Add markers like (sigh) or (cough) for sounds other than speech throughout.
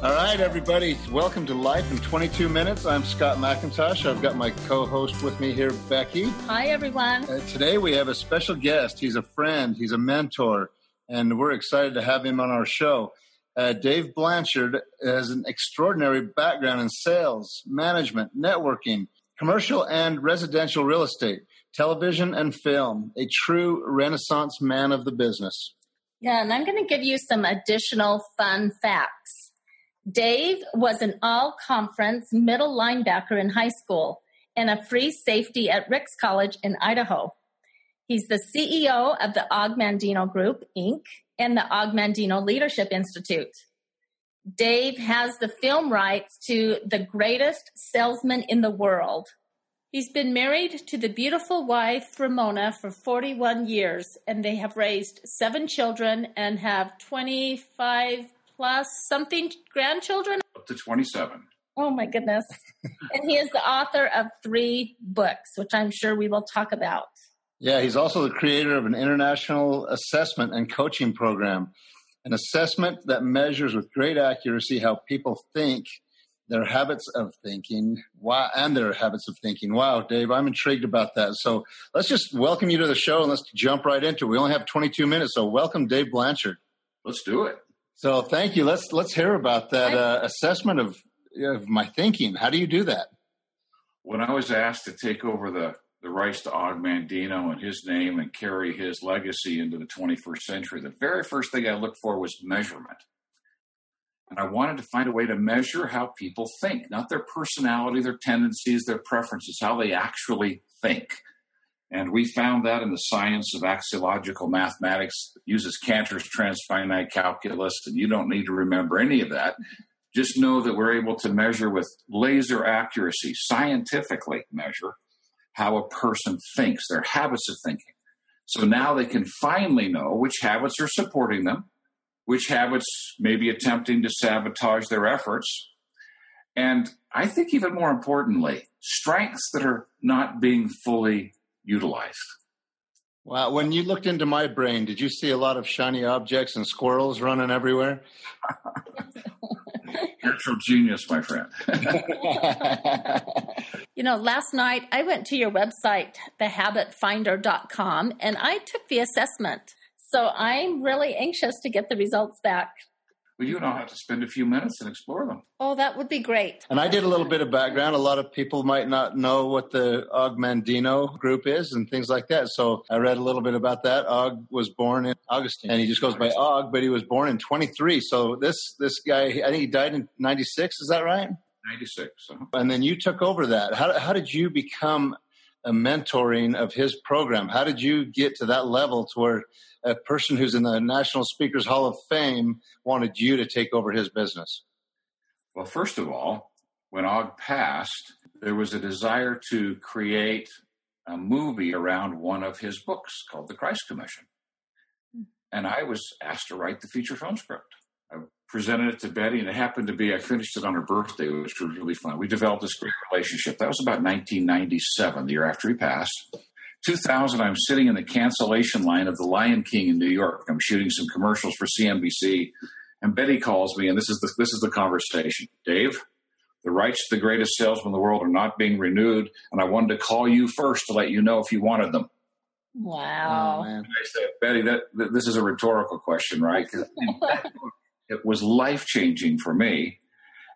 All right, everybody. Welcome to Life in 22 Minutes. I'm Scott McIntosh. I've got my co host with me here, Becky. Hi, everyone. Uh, today we have a special guest. He's a friend, he's a mentor, and we're excited to have him on our show. Uh, Dave Blanchard has an extraordinary background in sales, management, networking, commercial and residential real estate, television, and film. A true renaissance man of the business. Yeah, and I'm going to give you some additional fun facts. Dave was an all conference middle linebacker in high school and a free safety at Ricks College in Idaho. He's the CEO of the Og Mandino Group, Inc., and the Og Mandino Leadership Institute. Dave has the film rights to The Greatest Salesman in the World. He's been married to the beautiful wife, Ramona, for 41 years, and they have raised seven children and have 25 plus something grandchildren? Up to 27. Oh my goodness. (laughs) and he is the author of three books, which I'm sure we will talk about. Yeah, he's also the creator of an international assessment and coaching program, an assessment that measures with great accuracy how people think, their habits of thinking, wow, and their habits of thinking. Wow, Dave, I'm intrigued about that. So let's just welcome you to the show and let's jump right into it. We only have 22 minutes, so welcome, Dave Blanchard. Let's do it. So thank you. Let's let's hear about that uh, assessment of of my thinking. How do you do that? When I was asked to take over the the rights to Og Mandino and his name and carry his legacy into the 21st century, the very first thing I looked for was measurement. And I wanted to find a way to measure how people think, not their personality, their tendencies, their preferences, how they actually think. And we found that in the science of axiological mathematics uses Cantor's transfinite calculus, and you don't need to remember any of that. Just know that we're able to measure with laser accuracy, scientifically measure how a person thinks, their habits of thinking. So now they can finally know which habits are supporting them, which habits may be attempting to sabotage their efforts, and I think even more importantly, strengths that are not being fully utilized. Wow. When you looked into my brain, did you see a lot of shiny objects and squirrels running everywhere? (laughs) You're a true genius, my friend. (laughs) you know, last night I went to your website, thehabitfinder.com, and I took the assessment. So I'm really anxious to get the results back. Well, you and I'll have to spend a few minutes and explore them. Oh, that would be great. And I did a little bit of background. A lot of people might not know what the Og Mandino group is and things like that. So I read a little bit about that. Og was born in Augustine, and he just goes by Og, but he was born in 23. So this this guy, I think he died in 96. Is that right? 96. Uh-huh. And then you took over that. How, how did you become a mentoring of his program? How did you get to that level to where a person who's in the National Speakers Hall of Fame wanted you to take over his business? Well, first of all, when Og passed, there was a desire to create a movie around one of his books called The Christ Commission. Hmm. And I was asked to write the feature film script. I presented it to Betty, and it happened to be I finished it on her birthday, which was really fun. We developed this great relationship. That was about 1997, the year after he passed. 2000, I'm sitting in the cancellation line of The Lion King in New York. I'm shooting some commercials for CNBC, and Betty calls me, and this is the, this is the conversation. Dave, the rights to the greatest salesman in the world are not being renewed, and I wanted to call you first to let you know if you wanted them. Wow. Oh, I said, Betty, that, that, this is a rhetorical question, right? (laughs) it was life changing for me.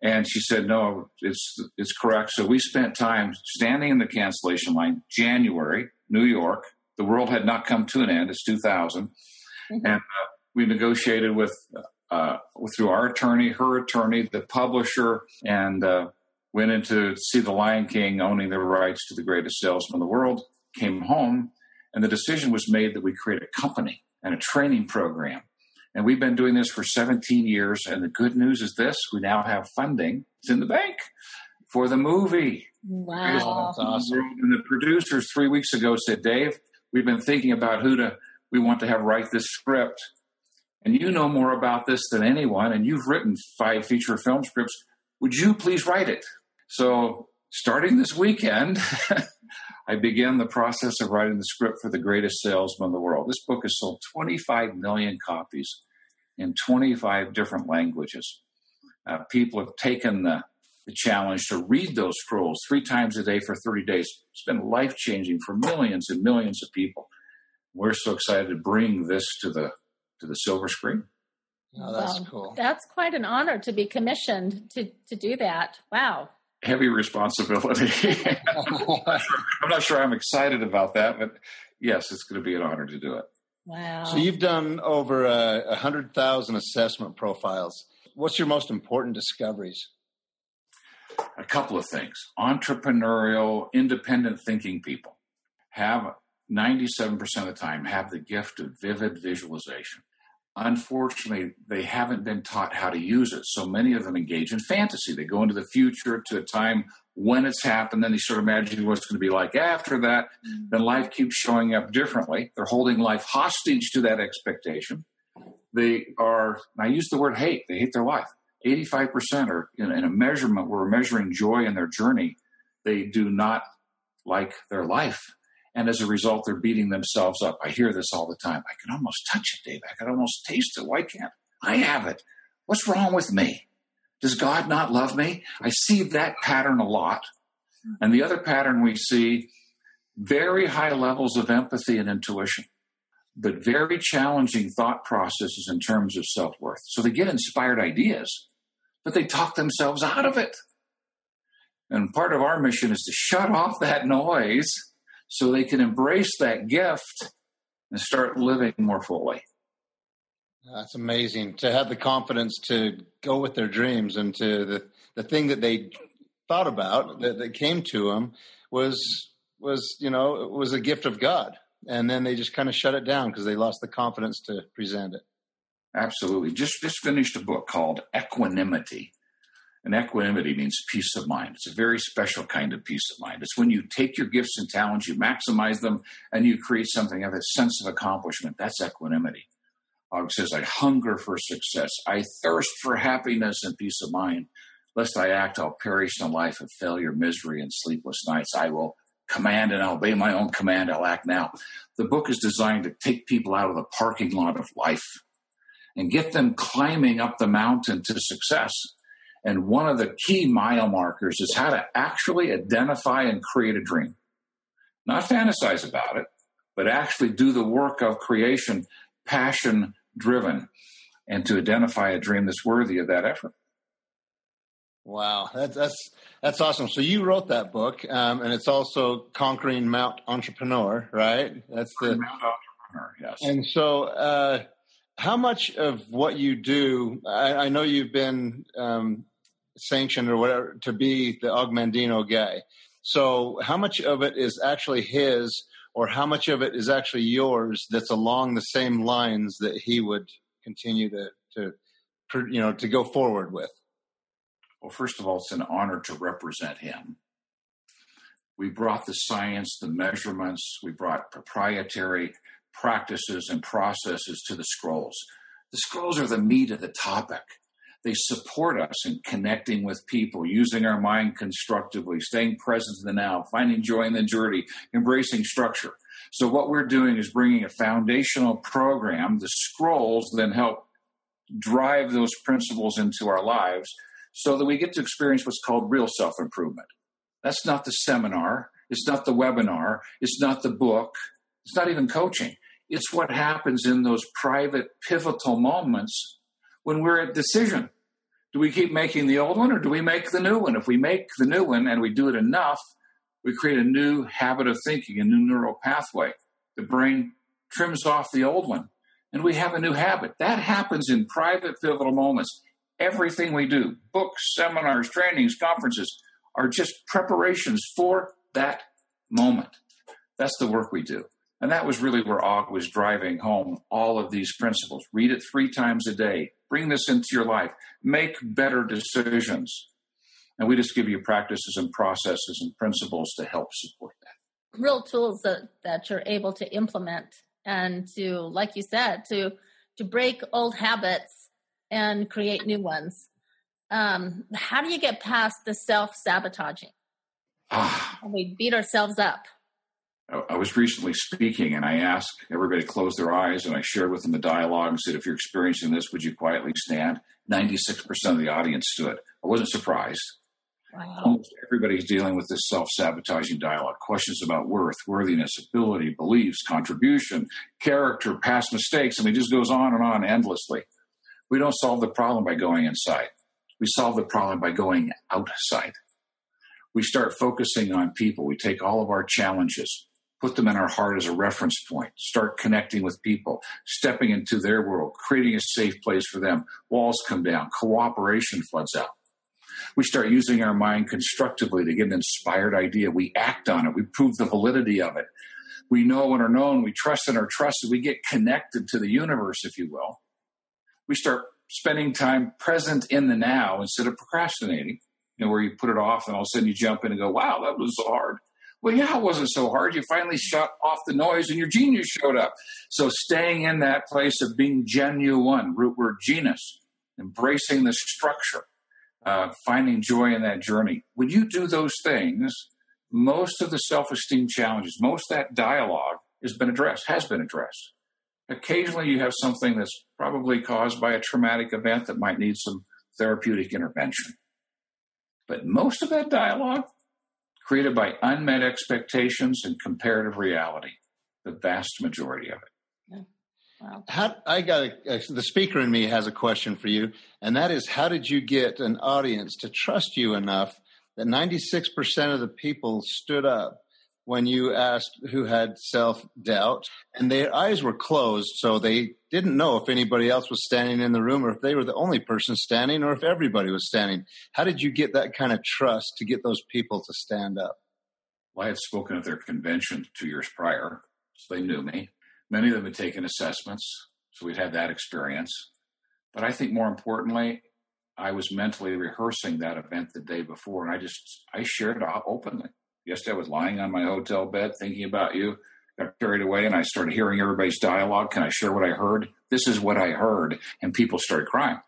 And she said, "No, it's it's correct." So we spent time standing in the cancellation line, January, New York. The world had not come to an end. It's 2000, mm-hmm. and uh, we negotiated with uh, through our attorney, her attorney, the publisher, and uh, went in to see the Lion King owning the rights to the greatest salesman in the world. Came home, and the decision was made that we create a company and a training program And we've been doing this for 17 years. And the good news is this we now have funding. It's in the bank for the movie. Wow. That's awesome. And the producers three weeks ago said, Dave, we've been thinking about who to we want to have write this script. And you know more about this than anyone, and you've written five feature film scripts. Would you please write it? So starting this weekend, (laughs) I began the process of writing the script for the greatest salesman in the world. This book has sold 25 million copies in 25 different languages. Uh, people have taken the, the challenge to read those scrolls three times a day for 30 days. It's been life changing for millions and millions of people. We're so excited to bring this to the to the silver screen. Oh, that's Wow. cool. That's quite an honor to be commissioned to to do that. Wow. Heavy responsibility. (laughs) I'm not sure I'm excited about that, but yes, it's going to be an honor to do it. Wow. So you've done over a, a hundred thousand assessment profiles. What's your most important discoveries? A couple of things. Entrepreneurial, independent thinking people have 97% of the time have the gift of vivid visualization. Unfortunately, they haven't been taught how to use it. So many of them engage in fantasy. They go into the future to a time when it's happened, then they sort of imagine what's going to be like after that. Mm-hmm. Then life keeps showing up differently. They're holding life hostage to that expectation. They are, I use the word hate, they hate their life. 85% are in, in a measurement where we're measuring joy in their journey. They do not like their life. And as a result, they're beating themselves up. I hear this all the time. I can almost touch it, Dave. I can almost taste it. Why can't I have it? What's wrong with me? Does God not love me? I see that pattern a lot. And the other pattern we see very high levels of empathy and intuition, but very challenging thought processes in terms of self worth. So they get inspired ideas, but they talk themselves out of it. And part of our mission is to shut off that noise so they can embrace that gift and start living more fully. That's amazing to have the confidence to go with their dreams and to the the thing that they thought about that, that came to them was was you know was a gift of God, and then they just kind of shut it down because they lost the confidence to present it. Absolutely. Just just finished a book called Equanimity. And equanimity means peace of mind. It's a very special kind of peace of mind. It's when you take your gifts and talents, you maximize them, and you create something of a sense of accomplishment. That's equanimity. Og says, I hunger for success. I thirst for happiness and peace of mind. Lest I act, I'll perish in a life of failure, misery, and sleepless nights. I will command and obey my own command. I'll act now. The book is designed to take people out of the parking lot of life and get them climbing up the mountain to success. And one of the key mile markers is how to actually identify and create a dream. Not fantasize about it, but actually do the work of creation, passion driven, and to identify a dream that's worthy of that effort. Wow, that's that's that's awesome. So you wrote that book, um, and it's also Conquering Mount Entrepreneur, right? That's the Mount Entrepreneur, yes. And so, uh, how much of what you do? I, I know you've been um, sanctioned or whatever to be the Og Mandino guy. So, how much of it is actually his, or how much of it is actually yours? That's along the same lines that he would continue to to you know to go forward with. Well, first of all, it's an honor to represent him. We brought the science, the measurements, we brought proprietary practices and processes to the scrolls. The scrolls are the meat of the topic. They support us in connecting with people, using our mind constructively, staying present in the now, finding joy in the journey, embracing structure. So, what we're doing is bringing a foundational program. The scrolls then help drive those principles into our lives so that we get to experience what's called real self improvement. That's not the seminar, it's not the webinar, it's not the book, it's not even coaching. It's what happens in those private, pivotal moments when we're at decision. Do we keep making the old one or do we make the new one? If we make the new one and we do it enough, we create a new habit of thinking, a new neural pathway. The brain trims off the old one and we have a new habit. That happens in private, pivotal moments everything we do books, seminars, trainings, conferences are just preparations for that moment. That's the work we do. And that was really where Og was driving home all of these principles. Read it three times a day. Bring this into your life. Make better decisions. And we just give you practices and processes and principles to help support that. Real tools that, that you're able to implement and to, like you said, to to break old habits and create new ones. Um, how do you get past the self sabotaging? Ah. we beat ourselves up. I was recently speaking and I asked everybody to close their eyes and I shared with them the dialogue and said, if you're experiencing this, would you quietly stand? 96% of the audience stood. I wasn't surprised. Wow. Almost everybody's dealing with this self sabotaging dialogue questions about worth, worthiness, ability, beliefs, contribution, character, past mistakes. I mean, it just goes on and on endlessly. We don't solve the problem by going inside, we solve the problem by going outside. We start focusing on people. We take all of our challenges, put them in our heart as a reference point, start connecting with people, stepping into their world, creating a safe place for them. Walls come down, cooperation floods out. We start using our mind constructively to get an inspired idea. We act on it, we prove the validity of it. We know and are known, we trust and are trusted, we get connected to the universe, if you will. We start spending time present in the now instead of procrastinating, you know, where you put it off and all of a sudden you jump in and go, wow, that was hard. Well, yeah, it wasn't so hard. You finally shut off the noise and your genius showed up. So staying in that place of being genuine, root word genus, embracing the structure, uh, finding joy in that journey. When you do those things, most of the self esteem challenges, most that dialogue has been addressed, has been addressed. Occasionally, you have something that's probably caused by a traumatic event that might need some therapeutic intervention. But most of that dialogue created by unmet expectations and comparative reality, the vast majority of it. Yeah. Wow. How, I got a, the speaker in me has a question for you, and that is how did you get an audience to trust you enough that 96% of the people stood up when you asked who had self doubt, and their eyes were closed, so they didn't know if anybody else was standing in the room or if they were the only person standing or if everybody was standing. How did you get that kind of trust to get those people to stand up? Well, I had spoken at their convention two years prior, so they knew me. Many of them had taken assessments, so we'd had that experience. But I think more importantly, I was mentally rehearsing that event the day before, and I just I shared it openly. Yesterday, I was lying on my hotel bed thinking about you. Got carried away, and I started hearing everybody's dialogue. Can I share what I heard? This is what I heard, and people started crying.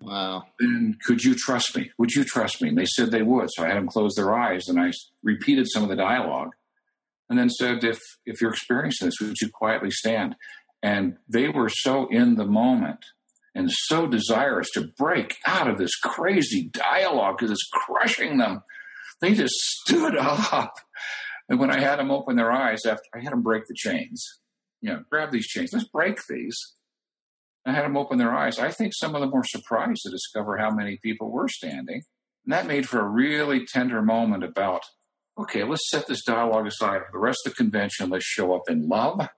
Wow. Then could you trust me? Would you trust me? And they said they would. So I had them close their eyes, and I repeated some of the dialogue, and then said, "If if you're experiencing this, would you quietly stand?" And they were so in the moment and so desirous to break out of this crazy dialogue because it's crushing them they just stood up. And when I had them open their eyes after I had them break the chains, you know, grab these chains, let's break these. I had them open their eyes. I think some of them were surprised to discover how many people were standing. And that made for a really tender moment about, okay, let's set this dialogue aside for the rest of the convention. Let's show up in love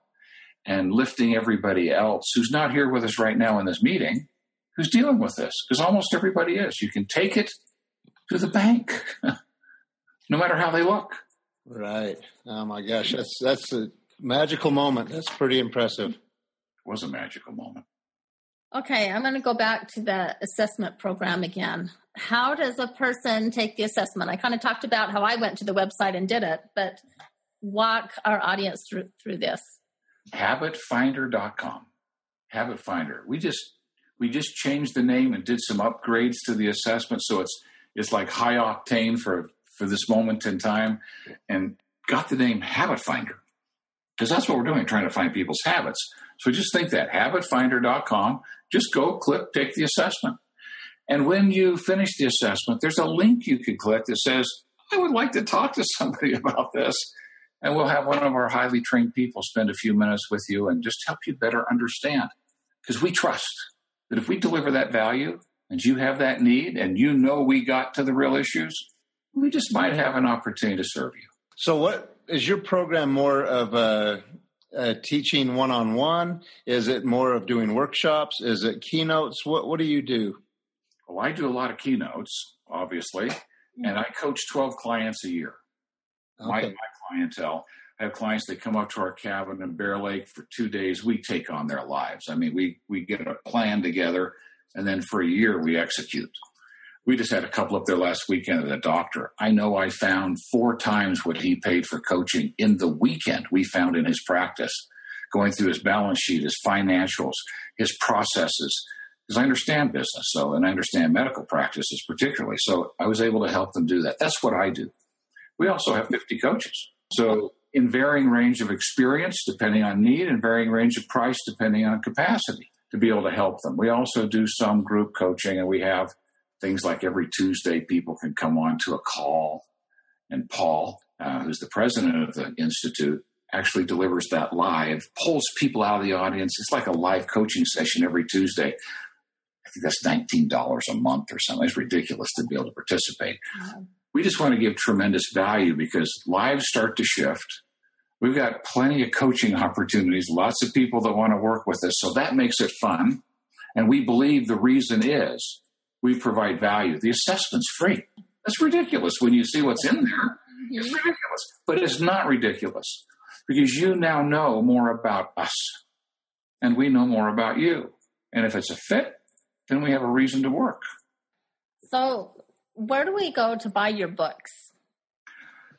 and lifting everybody else who's not here with us right now in this meeting, who's dealing with this, because almost everybody is. You can take it to the bank. (laughs) no matter how they look. Right. Oh my gosh, that's that's a magical moment. That's pretty impressive. It was a magical moment. Okay, I'm going to go back to the assessment program again. How does a person take the assessment? I kind of talked about how I went to the website and did it, but walk our audience through through this. Habitfinder.com. Habit Finder. We just we just changed the name and did some upgrades to the assessment so it's it's like high octane for for this moment in time and got the name Habit Finder because that's what we're doing, trying to find people's habits. So just think that habitfinder.com, just go click, take the assessment. And when you finish the assessment, there's a link you can click that says, I would like to talk to somebody (laughs) about this. And we'll have one of our highly trained people spend a few minutes with you and just help you better understand. Because we trust that if we deliver that value and you have that need and you know we got to the real issues, we just might have an opportunity to serve you. So, what is your program more of a, a teaching one on one? Is it more of doing workshops? Is it keynotes? What What do you do? Well, I do a lot of keynotes, obviously, and I coach 12 clients a year. Okay. My, my clientele. I have clients that come up to our cabin in Bear Lake for two days. We take on their lives. I mean, we we get a plan together, and then for a year we execute. We just had a couple up there last weekend at a doctor. I know I found four times what he paid for coaching in the weekend. We found in his practice, going through his balance sheet, his financials, his processes, because I understand business, so and I understand medical practices particularly. So I was able to help them do that. That's what I do. We also have 50 coaches. So in varying range of experience depending on need and varying range of price depending on capacity to be able to help them. We also do some group coaching and we have things like every Tuesday people can come on to a call and Paul, uh, who's the president of the institute, actually delivers that live, pulls people out of the audience. It's like a live coaching session every Tuesday. I think that's $19 a month or something. It's ridiculous to be able to participate. We just want to give tremendous value because lives start to shift. We've got plenty of coaching opportunities, lots of people that want to work with us. So that makes it fun. And we believe the reason is we provide value. The assessment's free. That's ridiculous when you see what's in there. It's mm-hmm. ridiculous. But it's not ridiculous because you now know more about us and we know more about you. And if it's a fit, then we have a reason to work. So, where do we go to buy your books?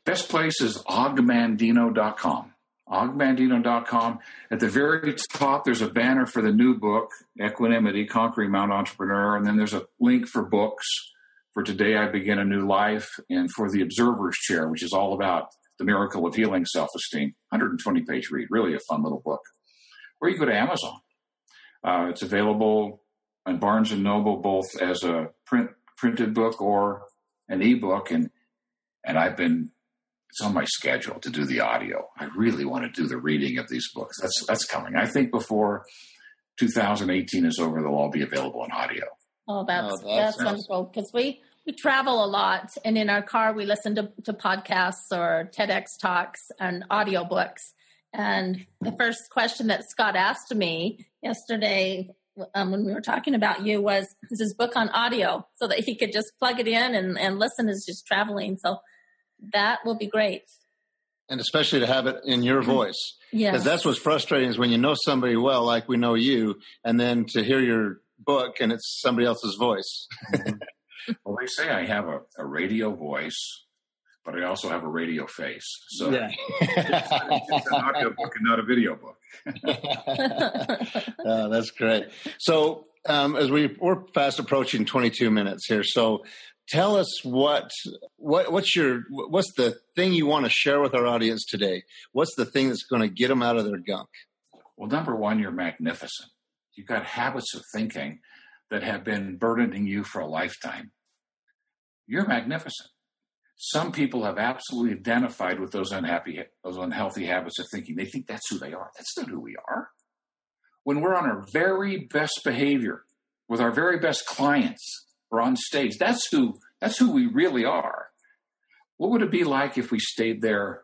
Best place is ogmandino.com. ogmandino.com. At the very top, there's a banner for the new book, Equanimity Conquering Mount Entrepreneur. And then there's a link for books for Today I Begin a New Life and for the Observer's Chair, which is all about the Miracle of Healing Self Esteem. 120 page read, really a fun little book. Or you go to Amazon. Uh, it's available on Barnes and Noble both as a print printed book or an ebook, and and I've been it's on my schedule to do the audio. I really want to do the reading of these books. That's that's coming. I think before 2018 is over, they'll all be available in audio. Oh, that's oh, that's, that's wonderful because we we travel a lot and in our car we listen to, to podcasts or TEDx talks and audiobooks. And the first question that Scott asked me yesterday um, when we were talking about you was is his book on audio so that he could just plug it in and, and listen as just traveling. So that will be great. And especially to have it in your mm-hmm. voice. Yeah. Because that's what's frustrating is when you know somebody well, like we know you, and then to hear your book and it's somebody else's voice. Mm-hmm. (laughs) well, they say I have a, a radio voice, but I also have a radio face. So yeah. it's, (laughs) it's, an audio book and not a video book. (laughs) oh, that's great. So um, as we we're fast approaching 22 minutes here, so tell us what what what's your what's the thing you want to share with our audience today? What's the thing that's going to get them out of their gunk? Well, number one, you're magnificent. You've got habits of thinking that have been burdening you for a lifetime. You're magnificent. Some people have absolutely identified with those unhappy, those unhealthy habits of thinking. They think that's who they are. That's not who we are. When we're on our very best behavior with our very best clients or on stage, that's who that's who we really are. What would it be like if we stayed there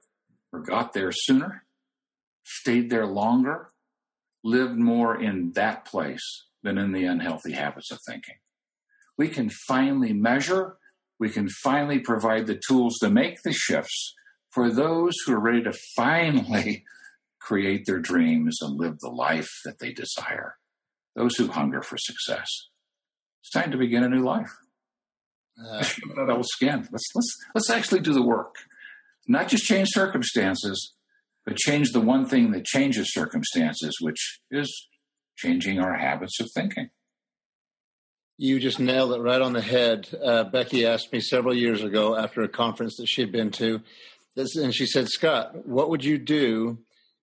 or got there sooner, stayed there longer, lived more in that place than in the unhealthy habits of thinking? We can finally measure we can finally provide the tools to make the shifts for those who are ready to finally (laughs) create their dreams and live the life that they desire. Those who hunger for success. It's time to begin a new life. Uh, that old skin. Let's let's let's actually do the work. Not just change circumstances, but change the one thing that changes circumstances, which is changing our habits of thinking. You just nailed it right on the head. Uh, Becky asked me several years ago after a conference that she'd been to, this, and she said, Scott, what would you do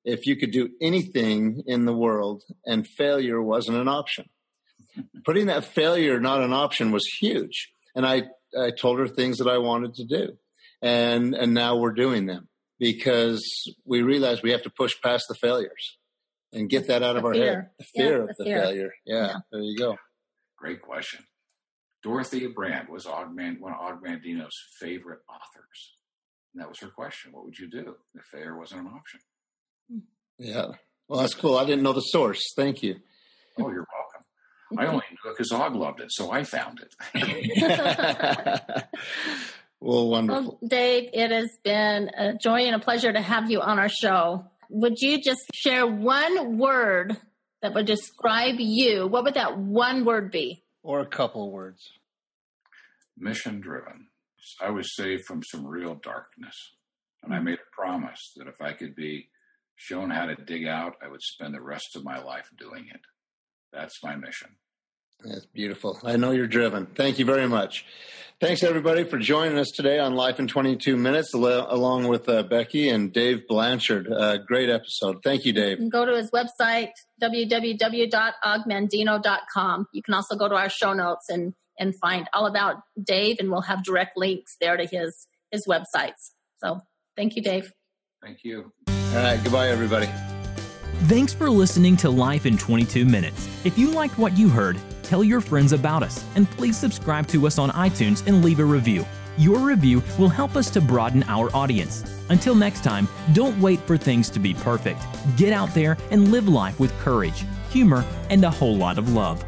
if you could do anything in the world and failure wasn't an option? Putting that failure not an option was huge. And I, I told her things that I wanted to do. And, and now we're doing them because we realize we have to push past the failures and get that out of our fear. head. The fear yeah, of the, fear. failure. Yeah, yeah, there you go. Great question. Dorothea Brande was Augment, one of Og Mandino's favorite authors. And that was her question. What would you do if failure wasn't an option? Yeah. Well, that's cool. I didn't know the source. Thank you. Oh, you're welcome. I only knew it because Og loved it, so I found it. (laughs) Well, wonderful. Well, Dave, it has been a joy and a pleasure to have you on our show. Would you just share one word that would describe you? What would that one word be? Or a couple words. Mission driven. I was saved from some real darkness. And I mm. made a promise that if I could be shown how to dig out, I would spend the rest of my life doing it. That's my mission. That's beautiful. I know you're driven. Thank you very much. Thanks, everybody, for joining us today on Life in 22 Minutes, along with uh, Becky and Dave Blanchard. Uh, great episode. Thank you, Dave. You go to his website, www.ogmandino.com. You can also go to our show notes and, and find all about Dave, and we'll have direct links there to his, his websites. So thank you, Dave. Thank you. All right. Goodbye, everybody. Thanks for listening to Life in 22 Minutes. If you liked what you heard, tell your friends about us, and please subscribe to us on iTunes and leave a review. Your review will help us to broaden our audience. Until next time, don't wait for things to be perfect. Get out there and live life with courage, humor, and a whole lot of love.